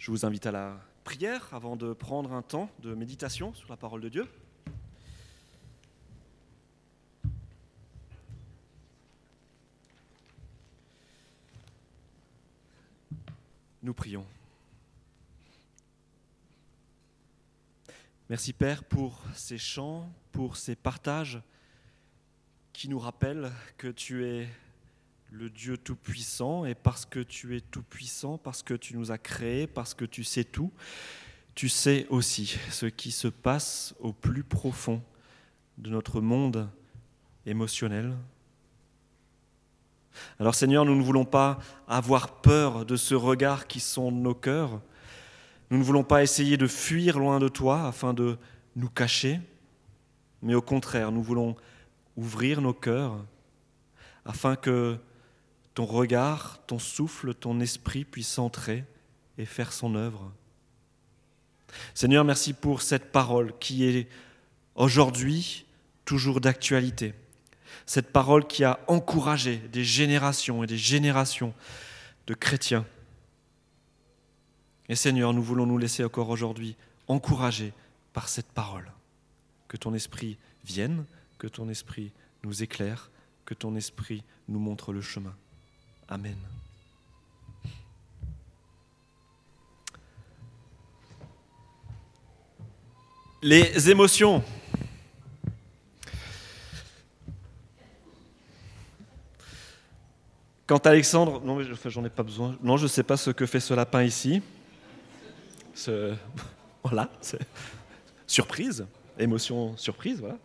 Je vous invite à la prière avant de prendre un temps de méditation sur la parole de Dieu. Nous prions. Merci Père pour ces chants, pour ces partages qui nous rappellent que tu es le Dieu Tout-Puissant, et parce que tu es Tout-Puissant, parce que tu nous as créés, parce que tu sais tout, tu sais aussi ce qui se passe au plus profond de notre monde émotionnel. Alors Seigneur, nous ne voulons pas avoir peur de ce regard qui sonde nos cœurs. Nous ne voulons pas essayer de fuir loin de toi afin de nous cacher, mais au contraire, nous voulons ouvrir nos cœurs afin que ton regard, ton souffle, ton esprit puissent entrer et faire son œuvre. Seigneur, merci pour cette parole qui est aujourd'hui toujours d'actualité. Cette parole qui a encouragé des générations et des générations de chrétiens. Et Seigneur, nous voulons nous laisser encore aujourd'hui encourager par cette parole. Que ton esprit vienne, que ton esprit nous éclaire, que ton esprit nous montre le chemin. Amen. Les émotions. Quand Alexandre, non j'en ai pas besoin, non je ne sais pas ce que fait ce lapin ici. Voilà, surprise, émotion surprise, voilà.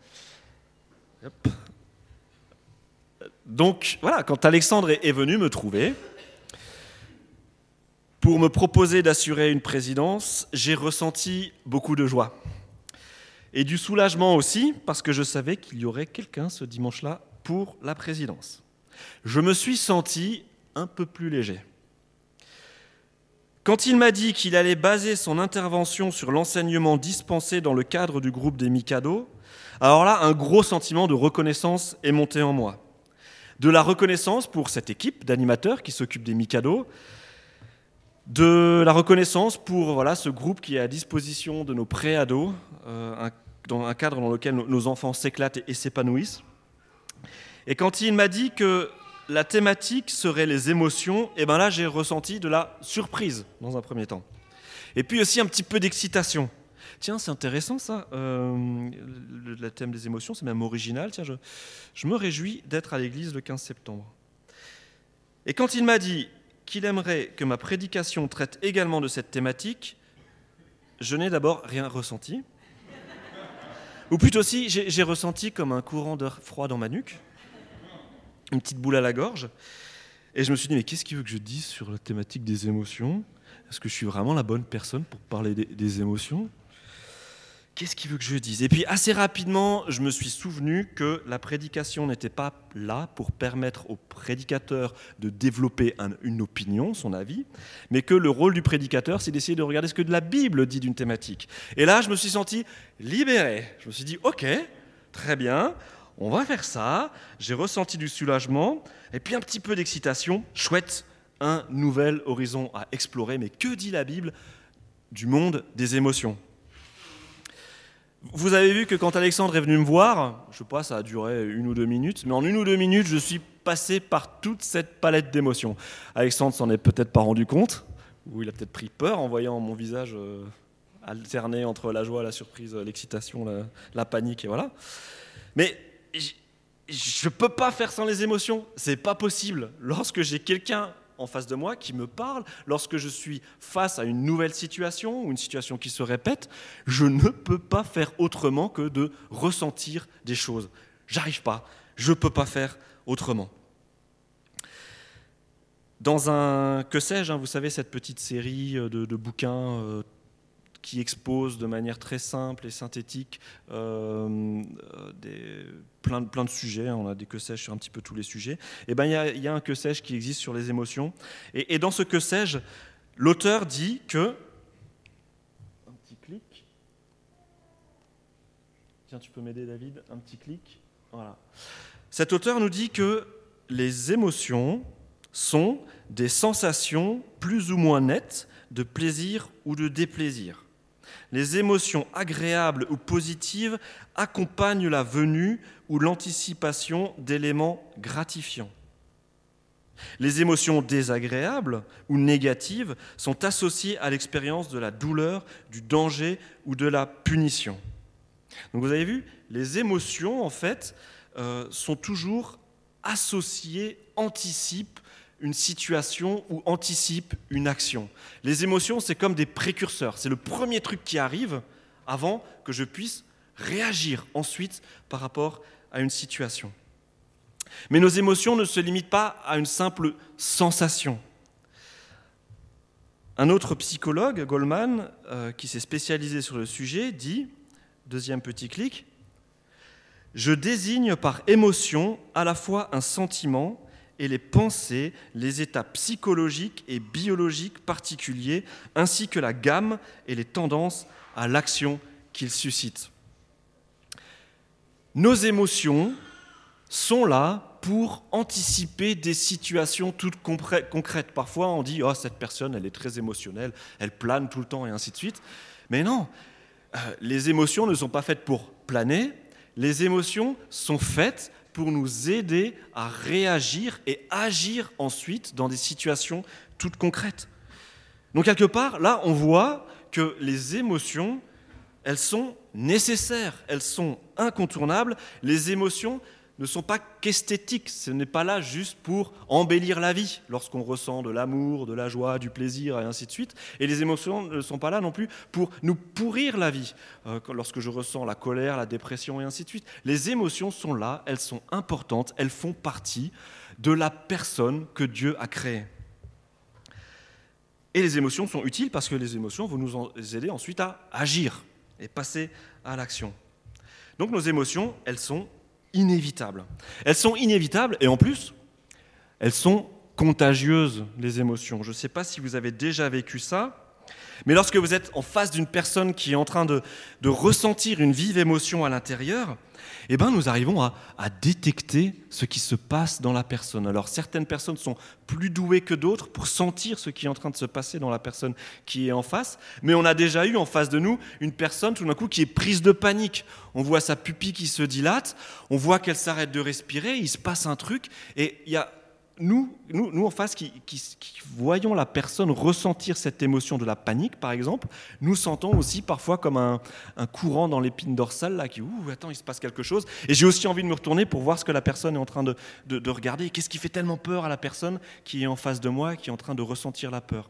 Donc voilà, quand Alexandre est venu me trouver pour me proposer d'assurer une présidence, j'ai ressenti beaucoup de joie. Et du soulagement aussi, parce que je savais qu'il y aurait quelqu'un ce dimanche-là pour la présidence. Je me suis senti un peu plus léger. Quand il m'a dit qu'il allait baser son intervention sur l'enseignement dispensé dans le cadre du groupe des Mikado, alors là, un gros sentiment de reconnaissance est monté en moi de la reconnaissance pour cette équipe d'animateurs qui s'occupe des Mikado, de la reconnaissance pour voilà, ce groupe qui est à disposition de nos pré-ados, euh, dans un cadre dans lequel nos enfants s'éclatent et, s'épanouissent. Et quand il m'a dit que la thématique serait les émotions, et eh ben là j'ai ressenti de la surprise dans un premier temps. Et puis aussi un petit peu d'excitation. Tiens, c'est intéressant ça, euh, le, thème des émotions, c'est même original. Tiens, je, me réjouis d'être à l'église le 15 septembre. Et quand il m'a dit qu'il aimerait que ma prédication traite également de cette thématique, je n'ai d'abord rien ressenti. Ou plutôt si, j'ai ressenti comme un courant d'air froid dans ma nuque, une petite boule à la gorge. Et je me suis dit, mais qu'est-ce qu'il veut que je dise sur la thématique des émotions? Est-ce que je suis vraiment la bonne personne pour parler des émotions? Qu'est-ce qu'il veut que je dise? Et puis assez rapidement, je me suis souvenu que la prédication n'était pas là pour permettre au prédicateur de développer une opinion, son avis, mais que le rôle du prédicateur, c'est d'essayer de regarder ce que la Bible dit d'une thématique. Et là, je me suis senti libéré. Je me suis dit, ok, très bien, on va faire ça. J'ai ressenti du soulagement et puis un petit peu d'excitation. Chouette, un nouvel horizon à explorer. Mais que dit la Bible du monde des émotions? Vous avez vu que quand Alexandre est venu me voir, je sais pas, ça a duré une ou deux minutes, mais en une ou deux minutes, je suis passé par toute cette palette d'émotions. Alexandre s'en est peut-être pas rendu compte, ou il a peut-être pris peur en voyant mon visage euh, alterner entre la joie, la surprise, l'excitation, la, panique, et voilà. Mais je ne peux pas faire sans les émotions, c'est pas possible. Lorsque j'ai quelqu'un en face de moi qui me parle, lorsque je suis face à une nouvelle situation ou une situation qui se répète, je ne peux pas faire autrement que de ressentir des choses. J'arrive pas, je ne peux pas faire autrement. Dans un que sais-je, hein, vous savez cette petite série de, de bouquins euh, qui expose de manière très simple et synthétique euh, des, plein, de sujets. On a des que sais-je sur un petit peu tous les sujets. Et eh ben il y, a un que sais-je qui existe sur les émotions. Et, dans ce que sais-je, l'auteur dit que un petit clic. Tiens, tu peux m'aider, David Un petit clic. Voilà. Cet auteur nous dit que les émotions sont des sensations plus ou moins nette de plaisir ou de déplaisir. Les émotions agréables ou positives accompagnent la venue ou l'anticipation d'éléments gratifiants. Les émotions désagréables ou négatives sont associées à l'expérience de la douleur, du danger ou de la punition. Donc vous avez vu, les émotions, en fait, euh, sont toujours associées, anticipent une situation ou anticipent une action. Les émotions, c'est comme des précurseurs. C'est le premier truc qui arrive avant que je puisse réagir ensuite par rapport à une situation. Mais nos émotions ne se limitent pas à une simple sensation. Un autre psychologue, Goldman, euh, qui s'est spécialisé sur le sujet, dit, deuxième petit clic, Je désigne par émotion à la fois un sentiment et les pensées, les états psychologiques et biologiques particuliers, ainsi que la gamme et les tendances à l'action qu'ils suscitent. Nos émotions sont là pour anticiper des situations toutes concrètes. Parfois, on dit, oh, cette personne, elle est très émotionnelle, elle plane tout le temps et ainsi de suite. Mais non, euh, les émotions ne sont pas faites pour planer, les émotions sont faites pour nous aider à réagir et agir ensuite dans des situations toutes concrètes. Donc quelque part, là, on voit que les émotions, elles sont nécessaires, elles sont incontournables. Les émotions, ne sont pas qu'esthétiques. Ce n'est pas là juste pour embellir la vie, lorsqu'on ressent de l'amour, de la joie, du plaisir, et ainsi de suite. Et les émotions ne sont pas là non plus pour nous pourrir la vie, euh, lorsque je ressens la colère, la dépression, et ainsi de suite. Les émotions sont là, elles sont importantes, elles font partie de la personne que Dieu a créée. Et les émotions sont utiles parce que les émotions vont nous aider ensuite à agir et passer à l'action. Donc nos émotions, elles sont Elles sont inévitables et en plus, elles sont contagieuses, les émotions. Je ne sais pas si vous avez déjà vécu ça, mais lorsque vous êtes en face d'une personne qui est en train de, ressentir une vive émotion à l'intérieur, eh ben, nous arrivons à, détecter ce qui se passe dans la personne. Alors certaines personnes sont plus douées que d'autres pour sentir ce qui est en train de se passer dans la personne qui est en face, mais on a déjà eu en face de nous une personne tout d'un coup qui est prise de panique. On voit sa pupille qui se dilate, on voit qu'elle s'arrête de respirer, il se passe un truc, et il y a nous, nous, nous en face qui, voyons la personne ressentir cette émotion de la panique, par exemple, nous sentons aussi parfois comme un, courant dans l'épine dorsale, là, qui, ouh, attends, il se passe quelque chose. Et j'ai aussi envie de me retourner pour voir ce que la personne est en train de, de regarder. Qu'est-ce qui fait tellement peur à la personne qui est en face de moi, qui est en train de ressentir la peur?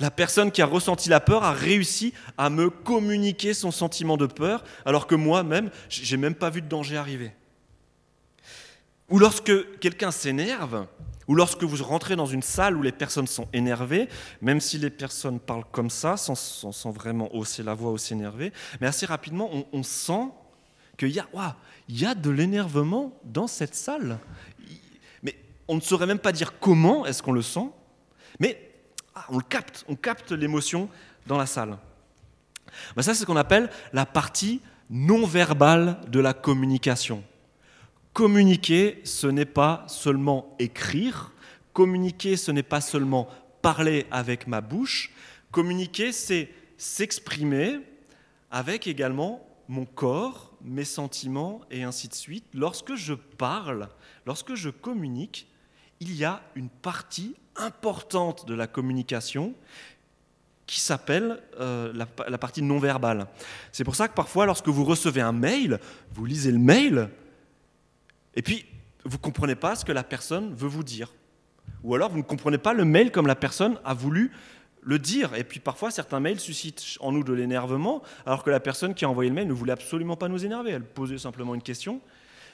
La personne qui a ressenti la peur a réussi à me communiquer son sentiment de peur, alors que moi-même, j'ai même pas vu de danger arriver. Ou lorsque quelqu'un s'énerve, ou lorsque vous rentrez dans une salle où les personnes sont énervées, même si les personnes parlent comme ça, sans, vraiment hausser la voix ou s'énerver, mais assez rapidement, on, sent qu'il y, a, y a de l'énervement dans cette salle. Mais on ne saurait même pas dire comment est-ce qu'on le sent, mais ah, on le capte, on capte l'émotion dans la salle. Ben ça, c'est ce qu'on appelle la partie non verbale de la communication. Communiquer, ce n'est pas seulement écrire, communiquer, ce n'est pas seulement parler avec ma bouche, communiquer, c'est s'exprimer avec également mon corps, mes sentiments et ainsi de suite. Lorsque je parle, lorsque je communique, il y a une partie importante de la communication qui s'appelle euh, la, la, partie non verbale. C'est pour ça que parfois, lorsque vous recevez un mail, vous lisez le mail, et puis, vous ne comprenez pas ce que la personne veut vous dire. Ou alors, vous ne comprenez pas le mail comme la personne a voulu le dire. Et puis, parfois, certains mails suscitent en nous de l'énervement, alors que la personne qui a envoyé le mail ne voulait absolument pas nous énerver. Elle posait simplement une question.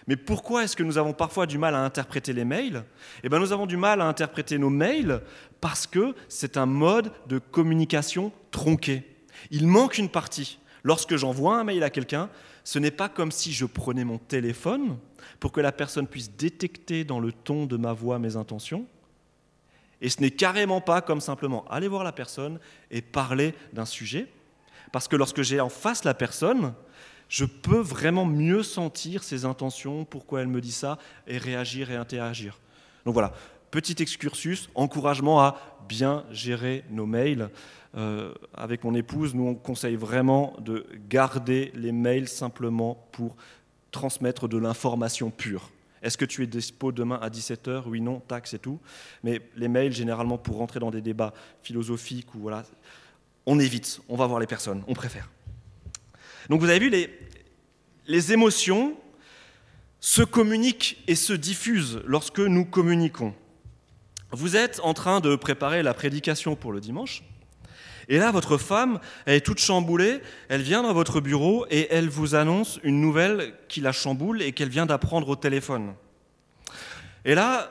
Mais pourquoi est-ce que nous avons parfois du mal à interpréter les mails? Eh bien, nous avons du mal à interpréter nos mails parce que c'est un mode de communication tronqué. Il manque une partie. Lorsque j'envoie un mail à quelqu'un, ce n'est pas comme si je prenais mon téléphone pour que la personne puisse détecter dans le ton de ma voix mes intentions. Et ce n'est carrément pas comme simplement aller voir la personne et parler d'un sujet. Parce que lorsque j'ai en face la personne, je peux vraiment mieux sentir ses intentions, pourquoi elle me dit ça, et réagir et interagir. Donc voilà, petit excursus, encouragement à bien gérer nos mails. Euh, avec mon épouse, nous on conseille vraiment de garder les mails simplement pour transmettre de l'information pure. Est-ce que tu es dispo demain à 17h Oui, non, tac, c'est tout. Mais les mails, généralement, pour rentrer dans des débats philosophiques, ou voilà, on évite, on va voir les personnes, on préfère. Donc vous avez vu, les, les émotions se communiquent et se diffusent lorsque nous communiquons. Vous êtes en train de préparer la prédication pour le dimanche. Et là, votre femme, elle est toute chamboulée, elle vient dans votre bureau et elle vous annonce une nouvelle qui la chamboule et qu'elle vient d'apprendre au téléphone. Et là,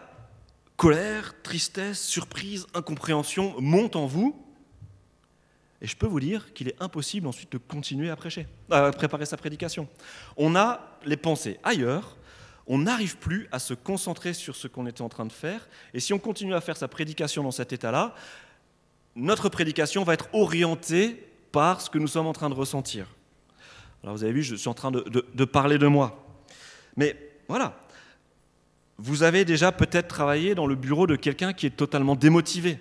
colère, tristesse, surprise, incompréhension montent en vous. Et je peux vous dire qu'il est impossible ensuite de continuer à prêcher, à préparer sa prédication. On a les pensées ailleurs, on n'arrive plus à se concentrer sur ce qu'on était en train de faire. Et si on continue à faire sa prédication dans cet état-là, notre prédication va être orientée par ce que nous sommes en train de ressentir. Alors vous avez vu, je suis en train de, parler de moi. Mais voilà, vous avez déjà peut-être travaillé dans le bureau de quelqu'un qui est totalement démotivé.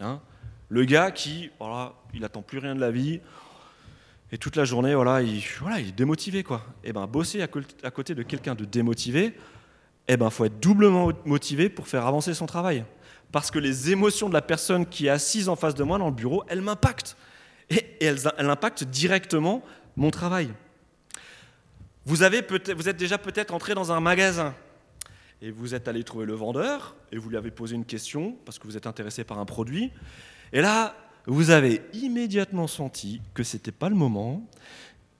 Hein. le gars qui, voilà, il n'attend plus rien de la vie, et toute la journée, voilà, il, il est démotivé. Quoi. Et eh ben, bosser à, côté de quelqu'un de démotivé, eh ben, faut être doublement motivé pour faire avancer son travail parce que les émotions de la personne qui est assise en face de moi dans le bureau, elles m'impactent. Et, elles, impactent directement mon travail. Vous, avez vous êtes déjà peut-être entré dans un magasin et vous êtes allé trouver le vendeur et vous lui avez posé une question parce que vous êtes intéressé par un produit. Et là, vous avez immédiatement senti que ce n'était pas le moment,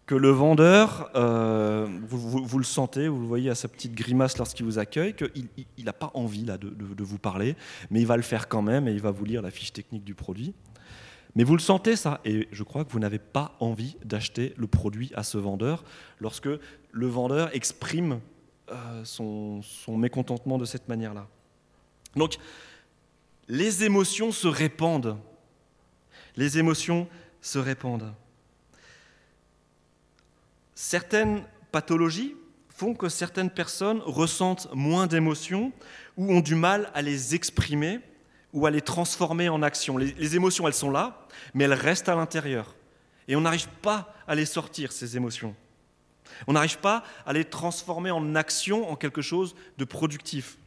que le vendeur, euh, vous, le sentez, vous le voyez à sa petite grimace lorsqu'il vous accueille, qu'il n'a pas envie de, vous parler, mais il va le faire quand même et il va vous lire la fiche technique du produit. Mais vous le sentez ça, et je crois que vous n'avez pas envie d'acheter le produit à ce vendeur lorsque le vendeur exprime euh, son mécontentement de cette manière-là. Donc, les émotions se répandent. Les émotions se répandent. Certaines pathologies font que certaines personnes ressentent moins d'émotions ou ont du mal à les exprimer ou à les transformer en action. Les, émotions, elles sont là, mais elles restent à l'intérieur. Et on n'arrive pas à les sortir, ces émotions. On n'arrive pas à les transformer en action, en quelque chose de productif.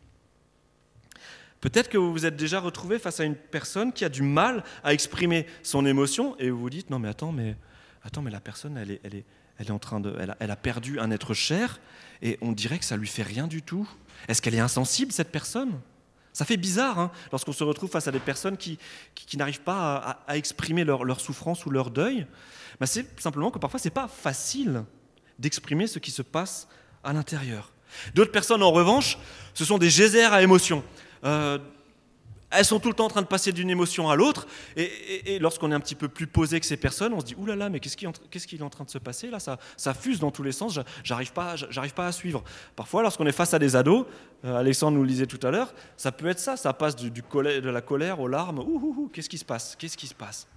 Peut-être que vous vous êtes déjà retrouvé face à une personne qui a du mal à exprimer son émotion et vous vous dites non mais attends mais attends mais la personne elle est, elle est, elle, a, perdu un être cher et on dirait que ça lui fait rien du tout. Est-ce qu'elle est insensible, cette personne? Ça fait bizarre hein, lorsqu'on se retrouve face à des personnes qui, n'arrivent pas à, exprimer leur, souffrance ou leur deuil. Ben, c'est simplement que parfois, ce n'est pas facile d'exprimer ce qui se passe à l'intérieur. D'autres personnes, en revanche, ce sont des geysers à émotions. Euh, elles sont tout le temps en train de passer d'une émotion à l'autre. Et, lorsqu'on est un petit peu plus posé que ces personnes, on se dit Ouh là là, mais qu'est-ce qui, est en train de se passer Là, ça, fuse dans tous les sens, j'arrive pas, pas à suivre. Parfois, lorsqu'on est face à des ados, euh, Alexandre nous le disait tout à l'heure, ça peut être ça, ça passe du, de la colère aux larmes. Ouh, qu'est-ce qui se passe? Qu'est-ce qui se passe?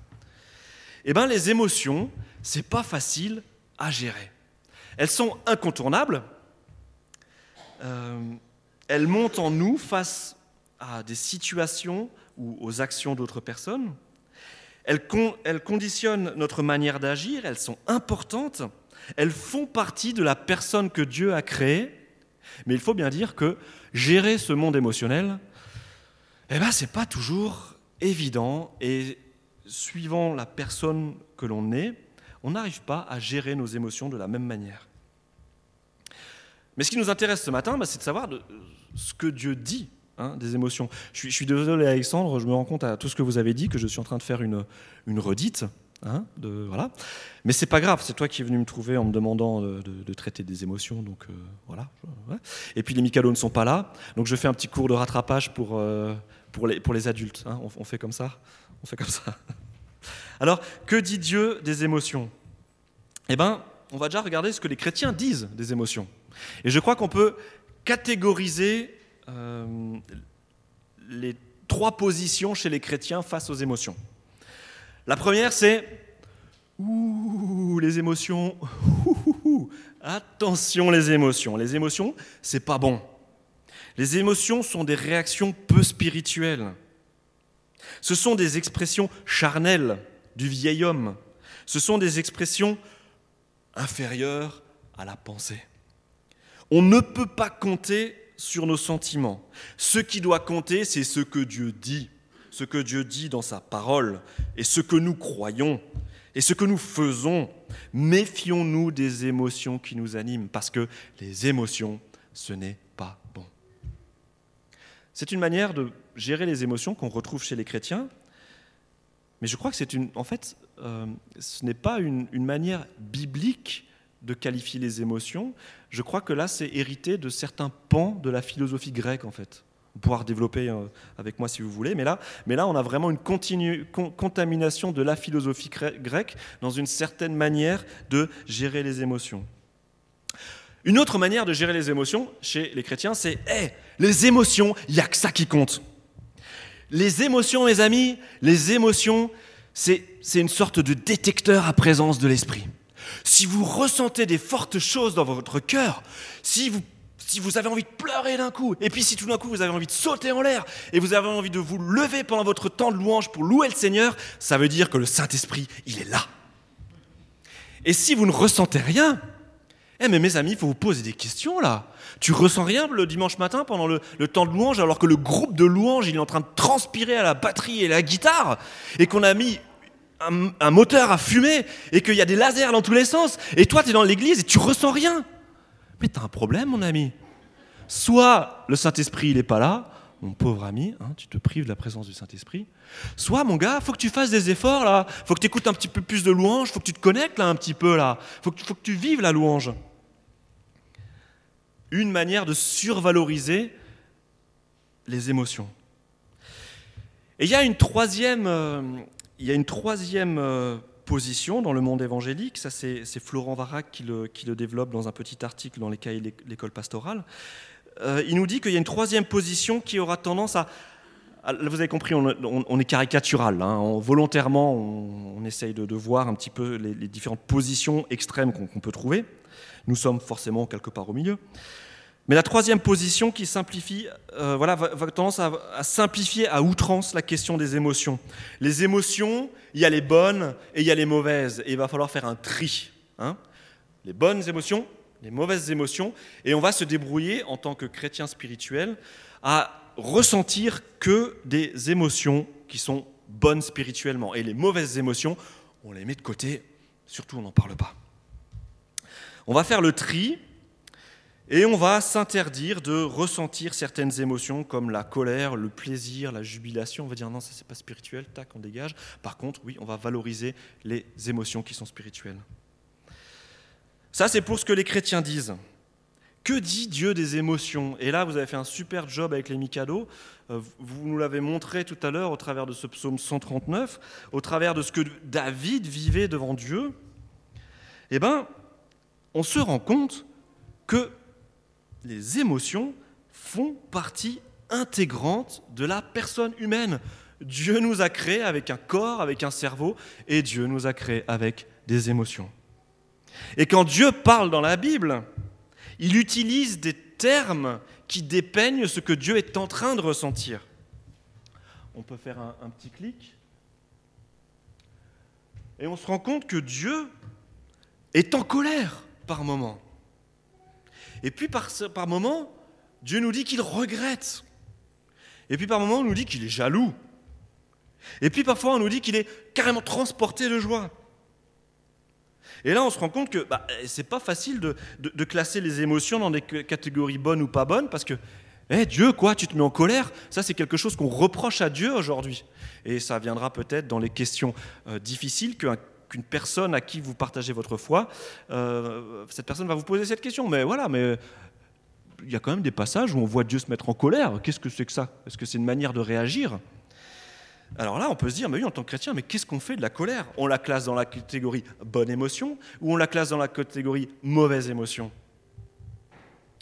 Eh bien, les émotions, c'est pas facile à gérer. Elles sont incontournables. Euh, elles montent en nous face à des situations ou aux actions d'autres personnes. Elles, conditionnent notre manière d'agir, elles sont importantes, elles font partie de la personne que Dieu a créée, mais il faut bien dire que gérer ce monde émotionnel, eh ben, ce n'est pas toujours évident et suivant la personne que l'on est, on n'arrive pas à gérer nos émotions de la même manière. Mais ce qui nous intéresse ce matin, ben, c'est de savoir ce que Dieu dit Hein, des émotions. Je suis, désolé Alexandre, je me rends compte à tout ce que vous avez dit que je suis en train de faire une, redite. Hein, de, voilà. Mais c'est pas grave, c'est toi qui es venu me trouver en me demandant de, traiter des émotions. Donc euh, voilà. Et puis les Mikado ne sont pas là, donc je fais un petit cours de rattrapage pour, euh, pour, les, pour les adultes. Hein. On, on, fait comme ça On fait comme ça. Alors, que dit Dieu des émotions? Eh bien, on va déjà regarder ce que les chrétiens disent des émotions. Et je crois qu'on peut catégoriser euh, les trois positions chez les chrétiens face aux émotions. La première, c'est Ouh, les émotions. attention, les émotions. Les émotions, c'est pas bon. Les émotions sont des réactions peu spirituelles. Ce sont des expressions charnelles du vieil homme. Ce sont des expressions inférieures à la pensée. On ne peut pas compter sur nos sentiments. Ce qui doit compter, c'est ce que Dieu dit, ce que Dieu dit dans sa parole, et ce que nous croyons, et ce que nous faisons. Méfions-nous des émotions qui nous animent, parce que les émotions, ce n'est pas bon. C'est une manière de gérer les émotions qu'on retrouve chez les chrétiens, mais je crois que c'est une, en fait, euh, ce n'est pas une, une manière biblique de qualifier les émotions. Je crois que là, c'est hérité de certains pans de la philosophie grecque, en fait. Vous pourrez développer euh, avec moi si vous voulez, mais là, mais là on a vraiment une continue, contamination de la philosophie grecque dans une certaine manière de gérer les émotions. Une autre manière de gérer les émotions chez les chrétiens, c'est hey, les émotions, il n'y a que ça qui compte. Les émotions, mes amis, les émotions, c'est une sorte de détecteur à présence de l'esprit si vous ressentez des fortes choses dans votre cœur, si vous, si vous avez envie de pleurer d'un coup, et puis si tout d'un coup vous avez envie de sauter en l'air, et vous avez envie de vous lever pendant votre temps de louange pour louer le Seigneur, ça veut dire que le Saint-Esprit, il est là. Et si vous ne ressentez rien, eh mais mes amis, il faut vous poser des questions là. Tu ressens rien le dimanche matin pendant le, le, temps de louange alors que le groupe de louange il est en train de transpirer à la batterie et à la guitare et qu'on a mis un, moteur à fumer et qu'il y a des lasers dans tous les sens, et toi tu es dans l'église et tu ressens rien. Mais tu as un problème, mon ami. Soit le Saint-Esprit, il n'est pas là, mon pauvre ami, hein, tu te prives de la présence du Saint-Esprit. Soit, mon gars, faut que tu fasses des efforts là, faut que tu écoutes un petit peu plus de louange, faut que tu te connectes là un petit peu là, faut que, faut que tu vives la louange. Une manière de survaloriser les émotions. Et il y a une troisième, euh, il y a une troisième euh, position dans le monde évangélique, ça c'est Florent Varac qui le, développe dans un petit article dans les cahiers de l'école pastorale. Euh, il nous dit qu'il y a une troisième position qui aura tendance à... vous avez compris, on, est caricatural. Hein, volontairement, on, essaye de, voir un petit peu les, différentes positions extrêmes qu'on peut trouver. Nous sommes forcément quelque part au milieu. Mais la troisième position qui simplifie, euh, voilà, va, tendance à, simplifier à outrance la question des émotions. Les émotions, il y a les bonnes et il y a les mauvaises, et il va falloir faire un tri. Hein. les bonnes émotions, les mauvaises émotions, et on va se débrouiller en tant que chrétien spirituel à ressentir que des émotions qui sont bonnes spirituellement. Et les mauvaises émotions, on les met de côté, surtout on n'en parle pas. On va faire le tri et on va s'interdire de ressentir certaines émotions comme la colère, le plaisir, la jubilation. On va dire non, ça c'est pas spirituel, tac, on dégage. Par contre, oui, on va valoriser les émotions qui sont spirituelles. Ça, c'est pour ce que les chrétiens disent. Que dit Dieu des émotions? Et là, vous avez fait un super job avec les Mikado. Euh, vous nous l'avez montré tout à l'heure au travers de ce psaume 139, au travers de ce que David vivait devant Dieu. Eh bien, on se rend compte que les émotions font partie intégrante de la personne humaine. Dieu nous a créés avec un corps, avec un cerveau, et Dieu nous a créés avec des émotions. Et quand Dieu parle dans la Bible, il utilise des termes qui dépeignent ce que Dieu est en train de ressentir. On peut faire un, petit clic. Et on se rend compte que Dieu est en colère par moments. Et puis par, moments, Dieu nous dit qu'il regrette. Et puis par moments, on nous dit qu'il est jaloux. Et puis parfois, on nous dit qu'il est carrément transporté de joie. Et là, on se rend compte que bah, c'est pas facile de, de, classer les émotions dans des catégories bonnes ou pas bonnes, parce que eh, Dieu, quoi, tu te mets en colère? Ça, c'est quelque chose qu'on reproche à Dieu aujourd'hui. Et ça viendra peut-être dans les questions euh, difficiles qu'un une personne à qui vous partagez votre foi, euh, cette personne va vous poser cette question. Mais voilà, mais il y a quand même des passages où on voit Dieu se mettre en colère. Qu'est-ce que c'est que ça? Est-ce que c'est une manière de réagir? Alors là, on peut se dire, mais oui, en tant que chrétien, mais qu'est-ce qu'on fait de la colère? On la classe dans la catégorie bonne émotion ou on la classe dans la catégorie mauvaise émotion?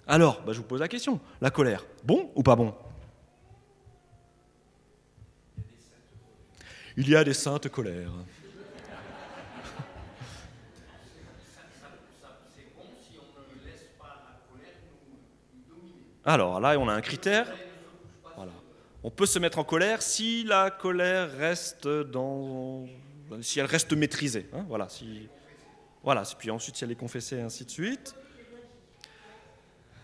Alors, bah, je vous pose la question, la colère, bon ou pas bon? Il y a des saintes colères. Alors là, on a un critère. Voilà. On peut se mettre en colère si la colère reste dans, si elle reste maîtrisée. Hein, voilà. Si. Puis ensuite, si elle est confessée, ainsi de suite.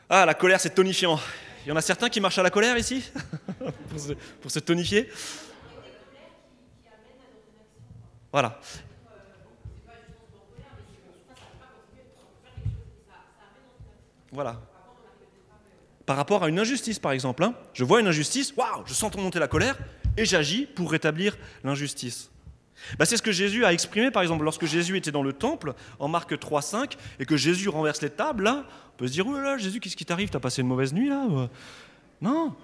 Ah, la colère, c'est tonifiant. Il y en a certains qui marchent à la colère ici pour, se, pour se tonifier. Voilà. Voilà. Par rapport à une injustice, par exemple. Hein. Je vois une injustice, waouh, je sens monter la colère et j'agis pour rétablir l'injustice. Bah, c'est ce que Jésus a exprimé, par exemple, lorsque Jésus était dans le temple, en Marc 3,5, et que Jésus renverse les tables, on peut se dire, oh là, Jésus, qu'est-ce qui t'arrive? T'as passé une mauvaise nuit, là? Non.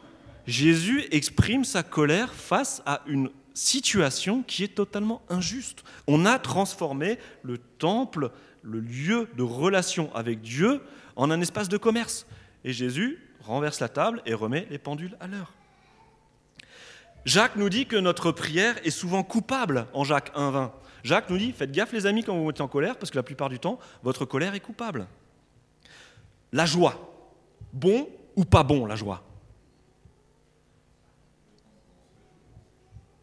Jésus exprime sa colère face à une situation qui est totalement injuste. On a transformé le temple, le lieu de relation avec Dieu, en un espace de commerce. Et Jésus renverse la table et remet les pendules à l'heure. Jacques nous dit que notre prière est souvent coupable en Jacques 1.20. Jacques nous dit, faites gaffe les amis quand vous êtes en colère, parce que la plupart du temps, votre colère est coupable. La joie, bon ou pas bon la joie?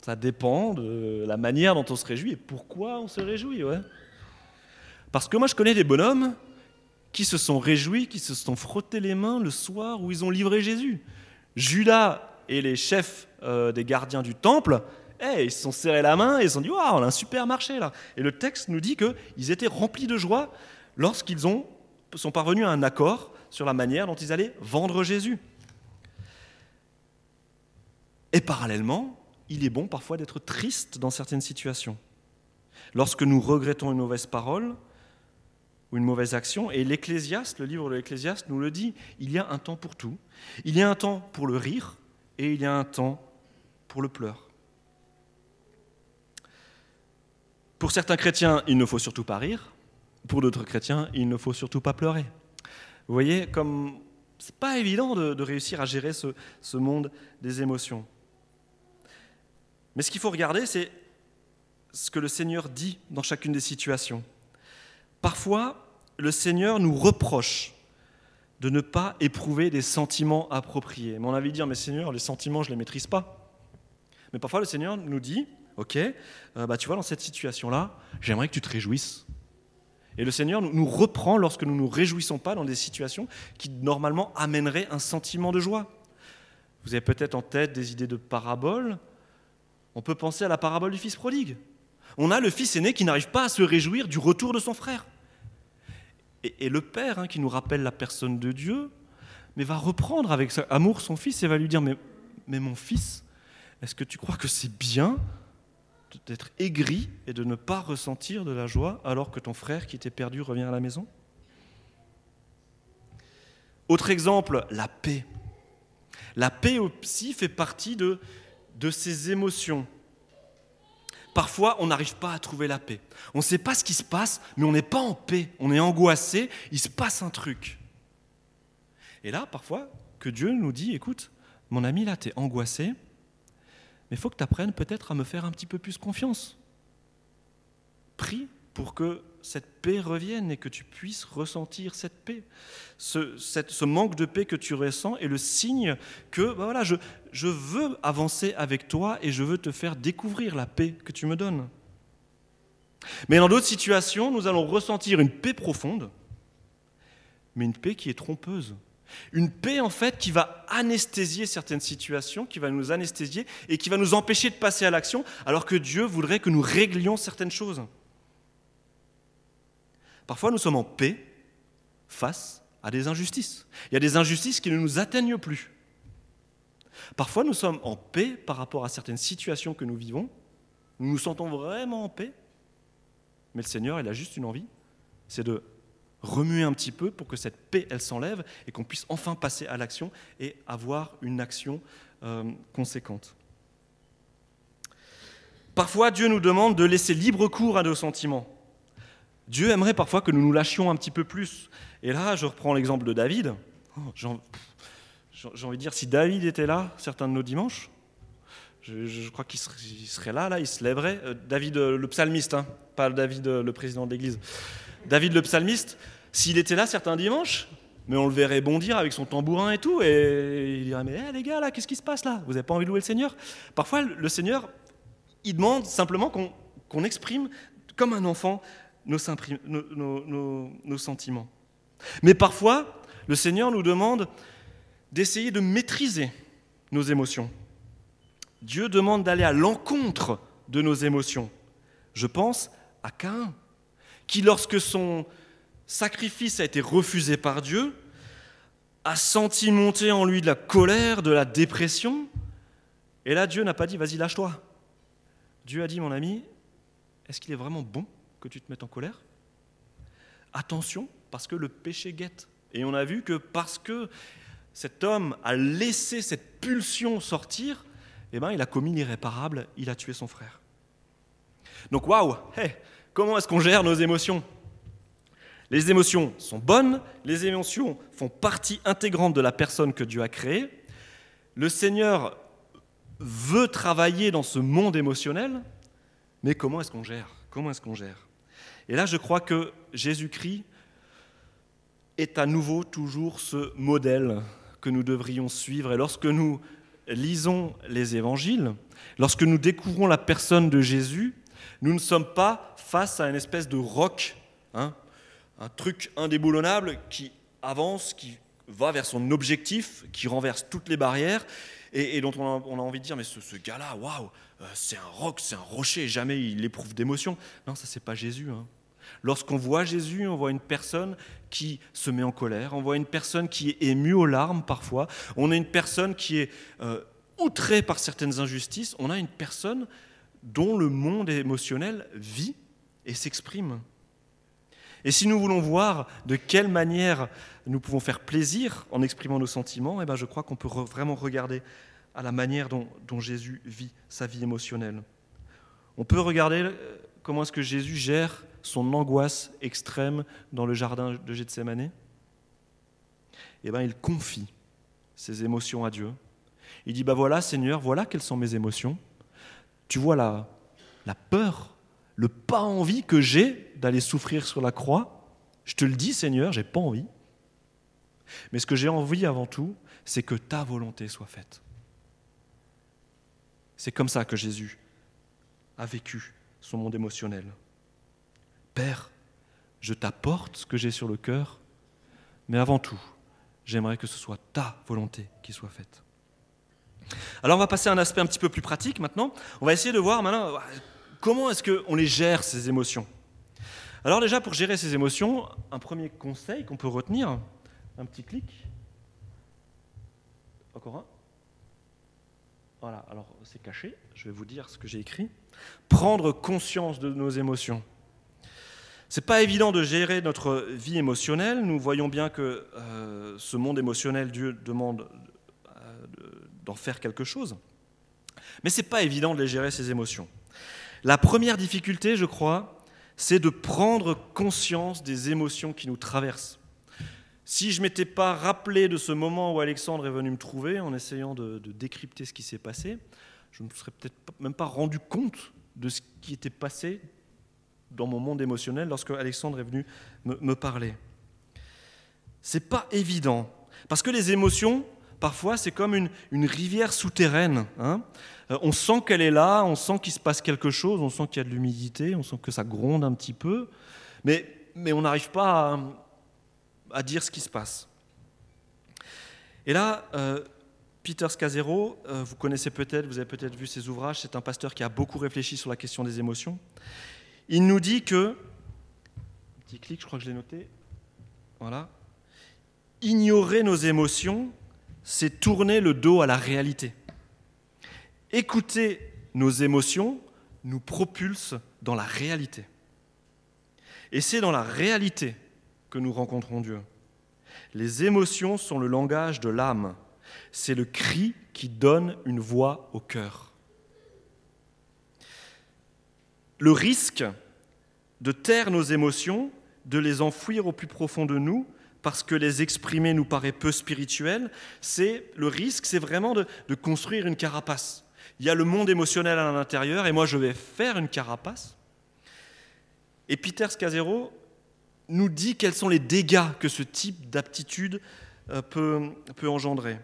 Ça dépend de la manière dont on se réjouit et pourquoi on se réjouit. Parce que moi je connais des bonhommes qui se sont réjouis, qui se sont frottés les mains le soir où ils ont livré Jésus. Judas et les chefs euh, des gardiens du temple, eh, ils se sont serrés la main et ils se sont dit Waouh, on a un super marché là. Et le texte nous dit qu'ils étaient remplis de joie lorsqu'ils sont parvenus à un accord sur la manière dont ils allaient vendre Jésus. Et parallèlement, il est bon parfois d'être triste dans certaines situations. Lorsque nous regrettons une mauvaise parole, ou une mauvaise action. Et l'Ecclésiaste, le livre de l'Ecclésiaste nous le dit, il y a un temps pour tout. Il y a un temps pour le rire et il y a un temps pour le pleur. Pour certains chrétiens, il ne faut surtout pas rire. Pour d'autres chrétiens, il ne faut surtout pas pleurer. Vous voyez, comme c'est pas évident de, réussir à gérer ce, ce monde des émotions. Mais ce qu'il faut regarder, c'est ce que le Seigneur dit dans chacune des situations. Parfois, le Seigneur nous reproche de ne pas éprouver des sentiments appropriés. Mais on avait dit, dire, mais Seigneur, les sentiments, je ne les maîtrise pas. Mais parfois, le Seigneur nous dit, ok, euh, bah, tu vois, dans cette situation-là, j'aimerais que tu te réjouisses. Et le Seigneur nous reprend lorsque nous ne nous réjouissons pas dans des situations qui normalement amèneraient un sentiment de joie. Vous avez peut-être en tête des idées de paraboles. On peut penser à la parabole du fils prodigue. On a le fils aîné qui n'arrive pas à se réjouir du retour de son frère. Et, le Père, hein, qui nous rappelle la personne de Dieu, mais va reprendre avec amour son fils et va lui dire, mais, mon fils, est-ce que tu crois que c'est bien d'être aigri et de ne pas ressentir de la joie alors que ton frère qui était perdu revient à la maison? Autre exemple, la paix. La paix aussi fait partie de, de ces émotions Parfois, on n'arrive pas à trouver la paix. On ne sait pas ce qui se passe, mais on n'est pas en paix. On est angoissé, il se passe un truc. Et là, parfois, que Dieu nous dit, écoute, mon ami, là, tu es angoissé, mais il faut que tu apprennes peut-être à me faire un petit peu plus confiance. Prie pour que cette paix revienne et que tu puisses ressentir cette paix. Ce, manque de paix que tu ressens est le signe que bah voilà, je, je veux avancer avec toi et je veux te faire découvrir la paix que tu me donnes. Mais dans d'autres situations, nous allons ressentir une paix profonde, mais une paix qui est trompeuse. Une paix en fait qui va anesthésier certaines situations, qui va nous anesthésier et qui va nous empêcher de passer à l'action, alors que Dieu voudrait que nous réglions certaines choses. Parfois, nous sommes en paix face à des injustices. Il y a des injustices qui ne nous atteignent plus. Parfois, nous sommes en paix par rapport à certaines situations que nous vivons. Nous nous sentons vraiment en paix. Mais le Seigneur, il a juste une envie, c'est de remuer un petit peu pour que cette paix, elle s'enlève et qu'on puisse enfin passer à l'action et avoir une action euh, conséquente. Parfois, Dieu nous demande de laisser libre cours à nos sentiments. Dieu aimerait parfois que nous nous lâchions un petit peu plus. Et là, je reprends l'exemple de David. Oh, j'ai envie de dire, si David était là, certains de nos dimanches, je, crois qu'il serait, là, là, il se lèverait. Euh, David euh, le psalmiste, hein, pas David euh, le président de l'Église. David le psalmiste, s'il était là certains dimanches, mais on le verrait bondir avec son tambourin et tout, et il dirait, mais hé, les gars, là, qu'est-ce qui se passe là? Vous n'avez pas envie de louer le Seigneur? Parfois, le Seigneur, il demande simplement qu'on exprime comme un enfant nos, sentiments. Mais parfois, le Seigneur nous demande d'essayer de maîtriser nos émotions. Dieu demande d'aller à l'encontre de nos émotions. Je pense à Cain, qui lorsque son sacrifice a été refusé par Dieu, a senti monter en lui de la colère, de la dépression. Et là, Dieu n'a pas dit, vas-y, lâche-toi. Dieu a dit, mon ami, est-ce qu'il est vraiment bon? Que tu te mettes en colère Attention, parce que le péché guette. Et on a vu que parce que cet homme a laissé cette pulsion sortir, eh ben, il a commis l'irréparable, il a tué son frère. Donc waouh, comment est-ce qu'on gère nos émotions? Les émotions sont bonnes, les émotions font partie intégrante de la personne que Dieu a créée. Le Seigneur veut travailler dans ce monde émotionnel, mais comment est-ce qu'on gère? Comment est-ce qu'on gère? Et là, je crois que Jésus-Christ est à nouveau toujours ce modèle que nous devrions suivre. Et lorsque nous lisons les évangiles, lorsque nous découvrons la personne de Jésus, nous ne sommes pas face à une espèce de roc, hein, un truc indéboulonnable qui avance, qui va vers son objectif, qui renverse toutes les barrières et, dont on a, envie de dire mais ce, gars-là, waouh, c'est un roc, c'est un rocher, jamais il éprouve d'émotion. Non, ça c'est pas Jésus. Hein. Lorsqu'on voit Jésus, on voit une personne qui se met en colère, on voit une personne qui est émue aux larmes parfois, on a une personne qui est euh, outrée par certaines injustices, on a une personne dont le monde émotionnel vit et s'exprime. Et si nous voulons voir de quelle manière nous pouvons faire plaisir en exprimant nos sentiments, eh ben je crois qu'on peut vraiment regarder à la manière dont, Jésus vit sa vie émotionnelle. On peut regarder euh, comment est-ce que Jésus gère son angoisse extrême dans le jardin de Gethsemane? Eh bien, il confie ses émotions à Dieu. Il dit, bah voilà Seigneur, voilà quelles sont mes émotions. Tu vois la, la peur, le pas envie que j'ai d'aller souffrir sur la croix. Je te le dis Seigneur, j'ai pas envie. Mais ce que j'ai envie avant tout, c'est que ta volonté soit faite. C'est comme ça que Jésus a vécu son monde émotionnel. Père, je t'apporte ce que j'ai sur le cœur, mais avant tout, j'aimerais que ce soit ta volonté qui soit faite. Alors on va passer à un aspect un petit peu plus pratique maintenant. On va essayer de voir maintenant comment est-ce qu'on les gère, ces émotions? Alors déjà, pour gérer ces émotions, un premier conseil qu'on peut retenir, un petit clic. Encore un. Voilà, alors c'est caché, je vais vous dire ce que j'ai écrit. Prendre conscience de nos émotions. C'est pas évident de gérer notre vie émotionnelle. Nous voyons bien que euh, ce monde émotionnel, Dieu demande euh, d'en faire quelque chose. Mais c'est pas évident de les gérer ces émotions. La première difficulté, je crois, c'est de prendre conscience des émotions qui nous traversent. Si je m'étais pas rappelé de ce moment où Alexandre est venu me trouver en essayant de, décrypter ce qui s'est passé, je ne me serais peut-être même pas rendu compte de ce qui était passé dans mon monde émotionnel lorsque Alexandre est venu me, parler. C'est pas évident, parce que les émotions, parfois, c'est comme une, rivière souterraine. Hein. Euh, on sent qu'elle est là, on sent qu'il se passe quelque chose, on sent qu'il y a de l'humidité, on sent que ça gronde un petit peu, mais on n'arrive pas à, dire ce qui se passe. Et là, euh, Peter Scazero, euh, vous connaissez peut-être, vous avez peut-être vu ses ouvrages, c'est un pasteur qui a beaucoup réfléchi sur la question des émotions. Il nous dit que, petit clic, je crois que je l'ai noté, voilà, ignorer nos émotions, c'est tourner le dos à la réalité. Écouter nos émotions nous propulse dans la réalité. Et c'est dans la réalité que nous rencontrons Dieu. Les émotions sont le langage de l'âme. C'est le cri qui donne une voix au cœur. le risque de taire nos émotions, de les enfouir au plus profond de nous, parce que les exprimer nous paraît peu spirituel, c'est le risque, c'est vraiment de, construire une carapace. Il y a le monde émotionnel à l'intérieur, et moi je vais faire une carapace. Et Peter Scazero nous dit quels sont les dégâts que ce type d'aptitude euh, peut, peut engendrer.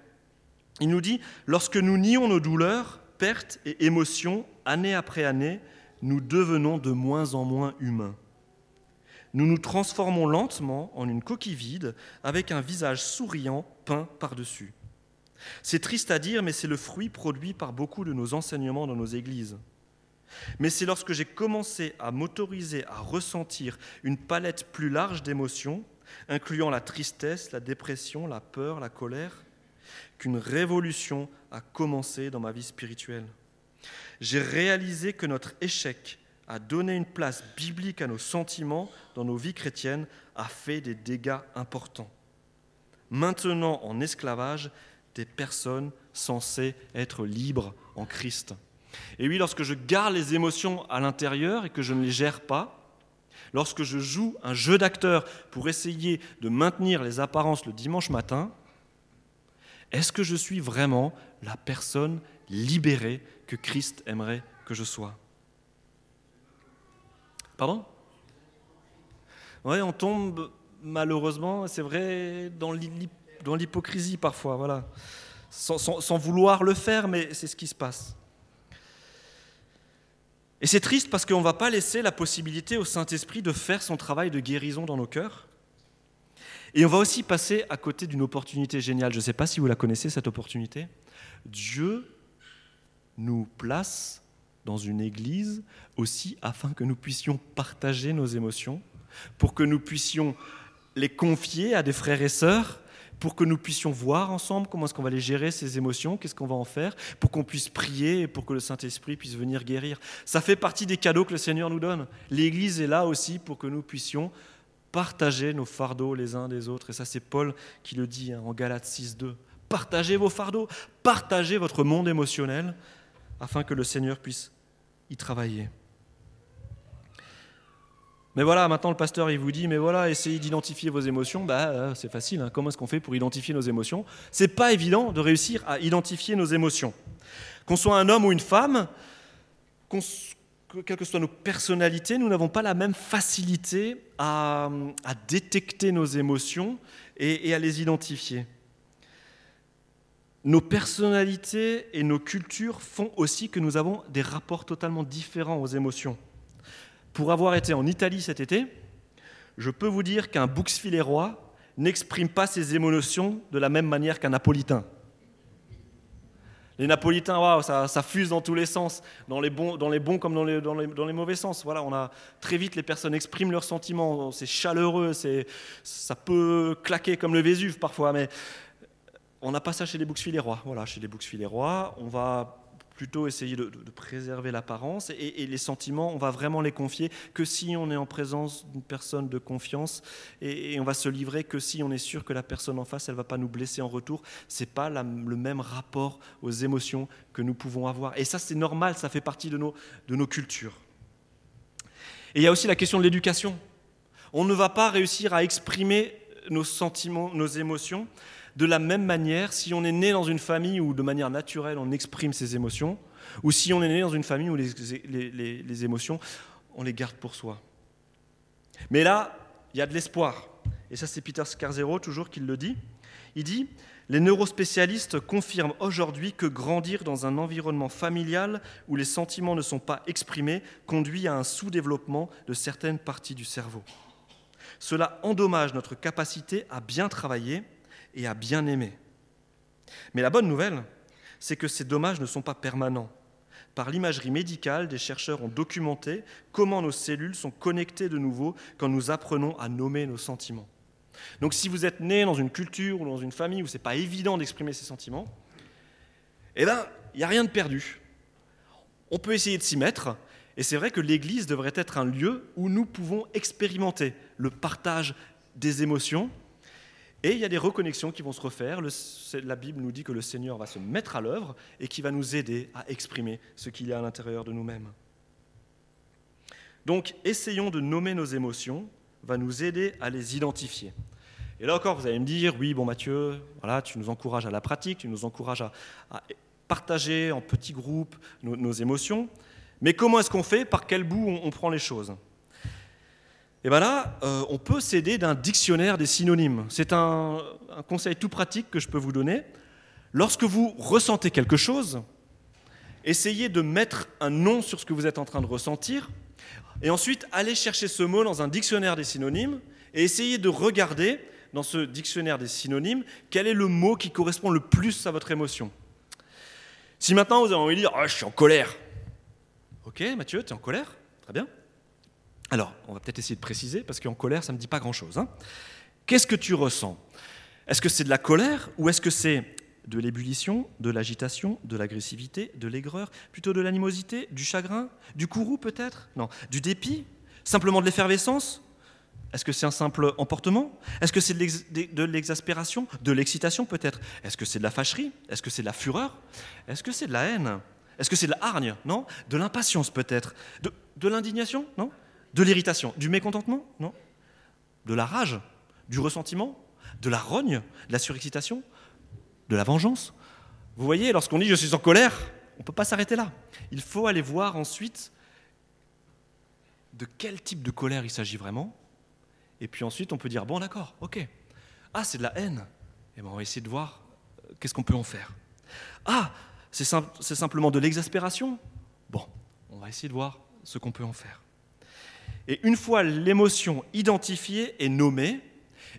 Il nous dit, lorsque nous nions nos douleurs, pertes et émotions, année après année, nous devenons de moins en moins humains. Nous nous transformons lentement en une coquille vide avec un visage souriant peint par-dessus. C'est triste à dire, mais c'est le fruit produit par beaucoup de nos enseignements dans nos églises. Mais c'est lorsque j'ai commencé à m'autoriser à ressentir une palette plus large d'émotions, incluant la tristesse, la dépression, la peur, la colère, qu'une révolution a commencé dans ma vie spirituelle. J'ai réalisé que notre échec à donner une place biblique à nos sentiments dans nos vies chrétiennes a fait des dégâts importants. Maintenant en esclavage, des personnes censées être libres en Christ. Et oui, lorsque je garde les émotions à l'intérieur et que je ne les gère pas, lorsque je joue un jeu d'acteur pour essayer de maintenir les apparences le dimanche matin, est-ce que je suis vraiment la personne libérée que Christ aimerait que je sois? Pardon? Oui, on tombe malheureusement, c'est vrai, dans l'hypocrisie parfois, voilà. sans, vouloir le faire, mais c'est ce qui se passe. Et c'est triste parce qu'on ne va pas laisser la possibilité au Saint-Esprit de faire son travail de guérison dans nos cœurs. Et on va aussi passer à côté d'une opportunité géniale. Je ne sais pas si vous la connaissez, cette opportunité. Dieu nous place dans une église aussi afin que nous puissions partager nos émotions, pour que nous puissions les confier à des frères et sœurs pour que nous puissions voir ensemble comment est-ce qu'on va les gérer, ces émotions, qu'est-ce qu'on va en faire, pour qu'on puisse prier et pour que le Saint-Esprit puisse venir guérir. Ça fait partie des cadeaux que le Seigneur nous donne. L'Église est là aussi pour que nous puissions partager nos fardeaux les uns des autres. Et ça, c'est Paul qui le dit hein, en Galates 6.2. Partagez vos fardeaux, partagez votre monde émotionnel afin que le Seigneur puisse y travailler. Mais voilà, maintenant le pasteur il vous dit, mais voilà, essayez d'identifier vos émotions. Bah, euh, c'est facile. Hein. Comment est-ce qu'on fait pour identifier nos émotions? C'est pas évident de réussir à identifier nos émotions. Qu'on soit un homme ou une femme, quelles que soient nos personnalités, nous n'avons pas la même facilité à, détecter nos émotions et, et à les identifier. Nos personnalités et nos cultures font aussi que nous avons des rapports totalement différents aux émotions. Pour avoir été en Italie cet été, je peux vous dire qu'un roi n'exprime pas ses émotions de la même manière qu'un napolitain. Les napolitains, ça, fuse dans tous les sens, dans les bons, comme dans les, mauvais sens. Voilà, on a très vite les personnes expriment leurs sentiments, c'est chaleureux, c'est, ça peut claquer comme le Vésuve parfois, mais on n'a pas ça chez les rois. Voilà, chez les on va plutôt essayer de, préserver l'apparence et, les sentiments, on va vraiment les confier que si on est en présence d'une personne de confiance et, on va se livrer que si on est sûr que la personne en face, elle va pas nous blesser en retour. C'est pas le même rapport aux émotions que nous pouvons avoir. Et ça, c'est normal, ça fait partie de nos, de nos cultures. Et il y a aussi la question de l'éducation. On ne va pas réussir à exprimer nos sentiments, nos émotions de la même manière si on est né dans une famille où de manière naturelle on exprime ses émotions, ou si on est né dans une famille où les, émotions, on les garde pour soi. Mais là, il y a de l'espoir. Et ça, c'est Peter Scarzero toujours qui le dit. Il dit Les neurospécialistes confirment aujourd'hui que grandir dans un environnement familial où les sentiments ne sont pas exprimés conduit à un sous-développement de certaines parties du cerveau. Cela endommage notre capacité à bien travailler et à bien aimer. Mais la bonne nouvelle, c'est que ces dommages ne sont pas permanents. Par l'imagerie médicale, des chercheurs ont documenté comment nos cellules sont connectées de nouveau quand nous apprenons à nommer nos sentiments. Donc si vous êtes né dans une culture ou dans une famille où ce n'est pas évident d'exprimer ses sentiments, eh bien, il n'y a rien de perdu. On peut essayer de s'y mettre, et c'est vrai que l'Église devrait être un lieu où nous pouvons expérimenter le partage des émotions, et il y a des reconnexions qui vont se refaire. la Bible nous dit que le Seigneur va se mettre à l'œuvre et qui va nous aider à exprimer ce qu'il y a à l'intérieur de nous-mêmes. Donc, essayons de nommer nos émotions, va nous aider à les identifier. Et là encore, vous allez me dire, oui, bon Mathieu, tu nous encourages à la pratique, tu nous encourages à, partager en petits groupes nos, émotions. Mais comment est-ce qu'on fait? Par quel bout on prend les choses? Et bien là, euh, on peut s'aider d'un dictionnaire des synonymes. C'est un, conseil tout pratique que je peux vous donner. Lorsque vous ressentez quelque chose, essayez de mettre un nom sur ce que vous êtes en train de ressentir, et ensuite allez chercher ce mot dans un dictionnaire des synonymes, et essayez de regarder dans ce dictionnaire des synonymes quel est le mot qui correspond le plus à votre émotion. Si maintenant vous avez envie de dire ah, Je suis en colère. Ok, Mathieu, tu es en colère? Très bien. Alors, on va peut-être essayer de préciser, parce qu'en colère, ça ne me dit pas grand-chose. Hein. Qu'est-ce que tu ressens? Est-ce que c'est de la colère ou est-ce que c'est de l'ébullition, de l'agitation, de l'agressivité, de l'aigreur, plutôt de l'animosité, du chagrin, du courroux peut-être? Non, du dépit? Simplement de l'effervescence? Est-ce que c'est un simple emportement? Est-ce que c'est de l'exaspération, de l'excitation peut-être? Est-ce que c'est de la fâcherie? Est-ce que c'est de la fureur? Est-ce que c'est de la haine? Est-ce que c'est de la Non. De l'impatience peut-être? De l'indignation? Non De l'irritation Du mécontentement Non? De la rage Du ressentiment De la rogne De la surexcitation de la vengeance? Vous voyez, lorsqu'on dit je suis en colère, on ne peut pas s'arrêter là. Il faut aller voir ensuite de quel type de colère il s'agit vraiment. Et puis ensuite, on peut dire, bon d'accord, ok. Ah, c'est de la haine. Eh bien, on va essayer de voir euh, qu'est-ce qu'on peut en faire. Ah, c'est simplement de l'exaspération. Bon, on va essayer de voir ce qu'on peut en faire. Et une fois l'émotion identifiée et nommée,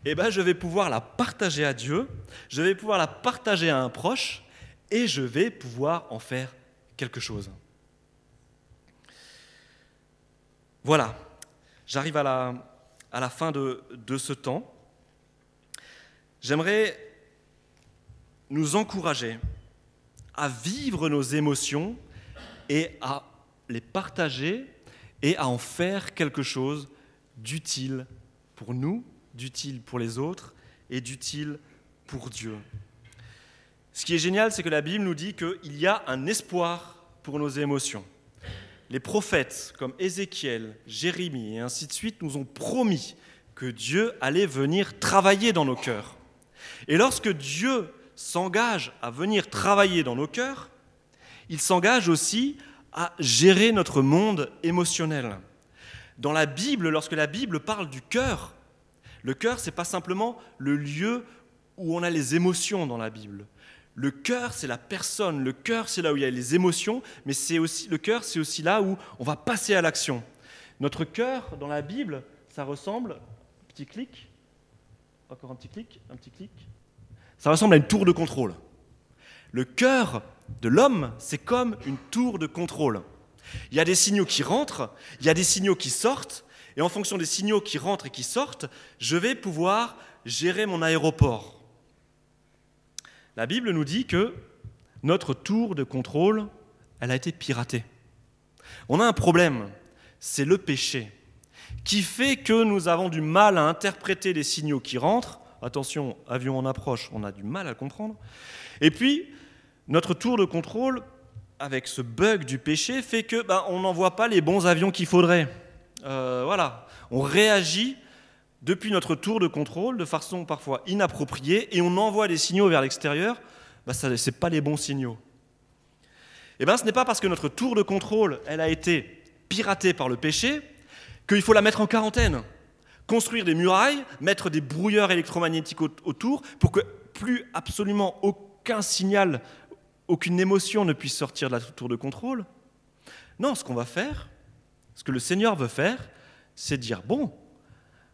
eh ben, je vais pouvoir la partager à Dieu, je vais pouvoir la partager à un proche, et je vais pouvoir en faire quelque chose. Voilà, j'arrive à la, à la fin de, de ce temps. J'aimerais nous encourager à vivre nos émotions et à les partager et à en faire quelque chose d'utile pour nous d'utile pour les autres et d'utile pour Dieu. Ce qui est génial, c'est que la Bible nous dit qu'il y a un espoir pour nos émotions. Les prophètes comme Ézéchiel, Jérémie et ainsi de suite nous ont promis que Dieu allait venir travailler dans nos cœurs. Et lorsque Dieu s'engage à venir travailler dans nos cœurs, il s'engage aussi à gérer notre monde émotionnel. Dans la Bible, lorsque la Bible parle du cœur, le cœur, ce n'est pas simplement le lieu où on a les émotions dans la Bible. Le cœur, c'est la personne. Le cœur, c'est là où il y a les émotions, mais c'est aussi le cœur, c'est aussi là où on va passer à l'action. Notre cœur dans la Bible, ça ressemble, petit clic, encore un petit clic, un petit clic, ça ressemble à une tour de contrôle. Le cœur de l'homme, c'est comme une tour de contrôle. Il y a des signaux qui rentrent, il y a des signaux qui sortent, et en fonction des signaux qui rentrent et qui sortent, je vais pouvoir gérer mon aéroport. La Bible nous dit que notre tour de contrôle, elle a été piratée. On a un problème, c'est le péché, qui fait que nous avons du mal à interpréter les signaux qui rentrent. Attention, avion en approche, on a du mal à comprendre. Et puis, notre tour de contrôle, avec ce bug du péché, fait que ben, on n'envoie pas les bons avions qu'il faudrait. Euh, voilà, on réagit depuis notre tour de contrôle de façon parfois inappropriée et on envoie des signaux vers l'extérieur, bah, ce n'est pas les bons signaux. Eh bien ce n'est pas parce que notre tour de contrôle, elle a été piratée par le péché, qu'il faut la mettre en quarantaine. Construire des murailles, mettre des brouilleurs électromagnétiques autour pour que plus absolument aucun signal, aucune émotion ne puisse sortir de la tour de contrôle. Non, ce qu'on va faire, ce que le Seigneur veut faire, c'est dire bon,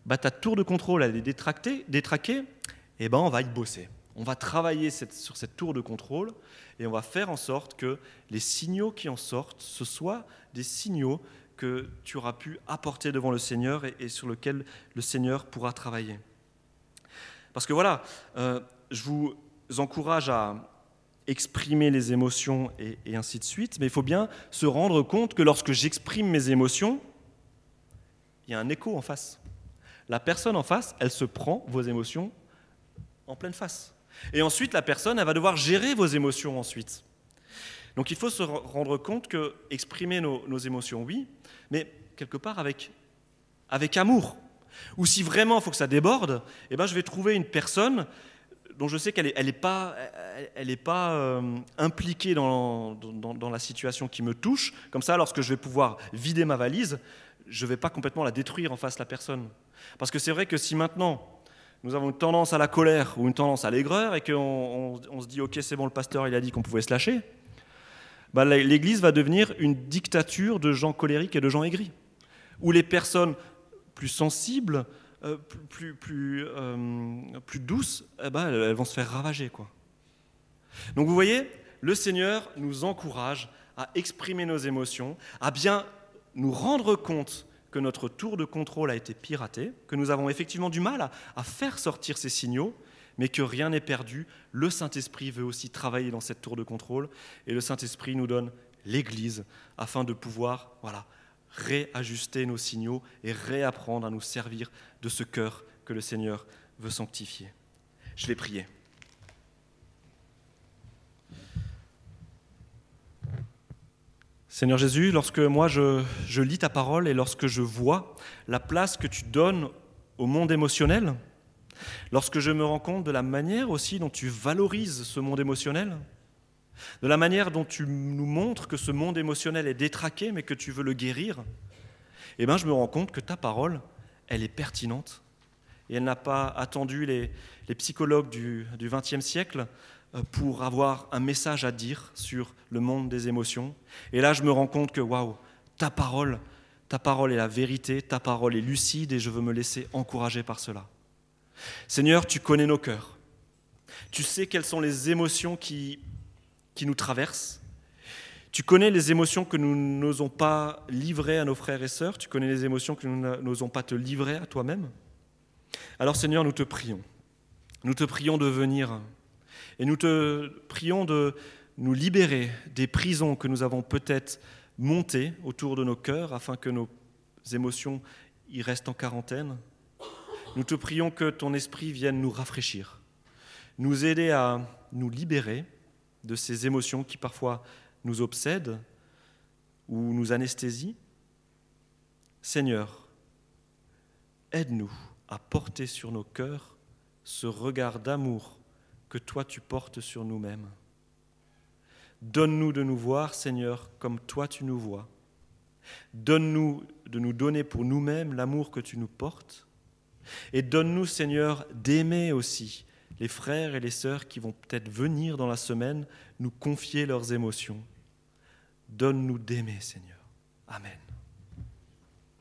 bah, ta tour de contrôle, elle est détraquée, et eh ben on va y bosser. On va travailler sur cette tour de contrôle et on va faire en sorte que les signaux qui en sortent, ce soient des signaux que tu auras pu apporter devant le Seigneur et, sur lesquels le Seigneur pourra travailler. Parce que voilà, euh, je vous encourage à, exprimer les émotions et, ainsi de suite, mais il faut bien se rendre compte que lorsque j'exprime mes émotions, il y a un écho en face. La personne en face, elle se prend vos émotions en pleine face. Et ensuite, la personne, elle va devoir gérer vos émotions ensuite. Donc il faut se rendre compte que exprimer nos, émotions, oui, mais quelque part avec, avec amour. Ou si vraiment il faut que ça déborde, eh ben, je vais trouver une personne dont je sais qu'elle n'est est pas, euh, impliquée dans, la situation qui me touche. Comme ça, lorsque je vais pouvoir vider ma valise, je ne vais pas complètement la détruire en face de la personne. Parce que c'est vrai que si maintenant nous avons une tendance à la colère ou une tendance à l'aigreur et qu'on on, se dit ok c'est bon le pasteur il a dit qu'on pouvait se lâcher, bah, l'Église va devenir une dictature de gens colériques et de gens aigris, où les personnes plus sensibles, euh, euh, plus, douces, eh ben, elles vont se faire ravager. Quoi. Donc vous voyez, le Seigneur nous encourage à exprimer nos émotions, à bien nous rendre compte que notre tour de contrôle a été piraté, que nous avons effectivement du mal à, faire sortir ces signaux, mais que rien n'est perdu. Le Saint-Esprit veut aussi travailler dans cette tour de contrôle, et le Saint-Esprit nous donne l'Église afin de pouvoir voilà, réajuster nos signaux et réapprendre à nous servir de ce cœur que le Seigneur veut sanctifier. Je vais prier. Seigneur Jésus, lorsque moi je, lis ta parole et lorsque je vois la place que tu donnes au monde émotionnel, lorsque je me rends compte de la manière aussi dont tu valorises ce monde émotionnel, de la manière dont tu nous montres que ce monde émotionnel est détraqué mais que tu veux le guérir, eh bien je me rends compte que ta parole, elle est pertinente et elle n'a pas attendu les, psychologues du XXe siècle euh, pour avoir un message à dire sur le monde des émotions. Et là, je me rends compte que, waouh, ta parole, ta parole est la vérité, ta parole est lucide et je veux me laisser encourager par cela. Seigneur, tu connais nos cœurs. Tu sais quelles sont les émotions qui, qui nous traversent. Tu connais les émotions que nous n'osons pas livrer à nos frères et sœurs? Tu connais les émotions que nous n'osons pas te livrer à toi-même? Alors Seigneur, nous te prions. Nous te prions de venir et nous te prions de nous libérer des prisons que nous avons peut-être montées autour de nos cœurs afin que nos émotions y restent en quarantaine. Nous te prions que ton esprit vienne nous rafraîchir, nous aider à nous libérer de ces émotions qui parfois nous obsèdent ou nous anesthésient. Seigneur, aide-nous à porter sur nos cœurs ce regard d'amour que toi tu portes sur nous-mêmes. Donne-nous de nous voir, Seigneur, comme toi tu nous vois. Donne-nous de nous donner pour nous-mêmes l'amour que tu nous portes. Et donne-nous, Seigneur, d'aimer aussi les frères et les sœurs qui vont peut-être venir dans la semaine nous confier leurs émotions. Donne-nous d'aimer, Seigneur. Amen.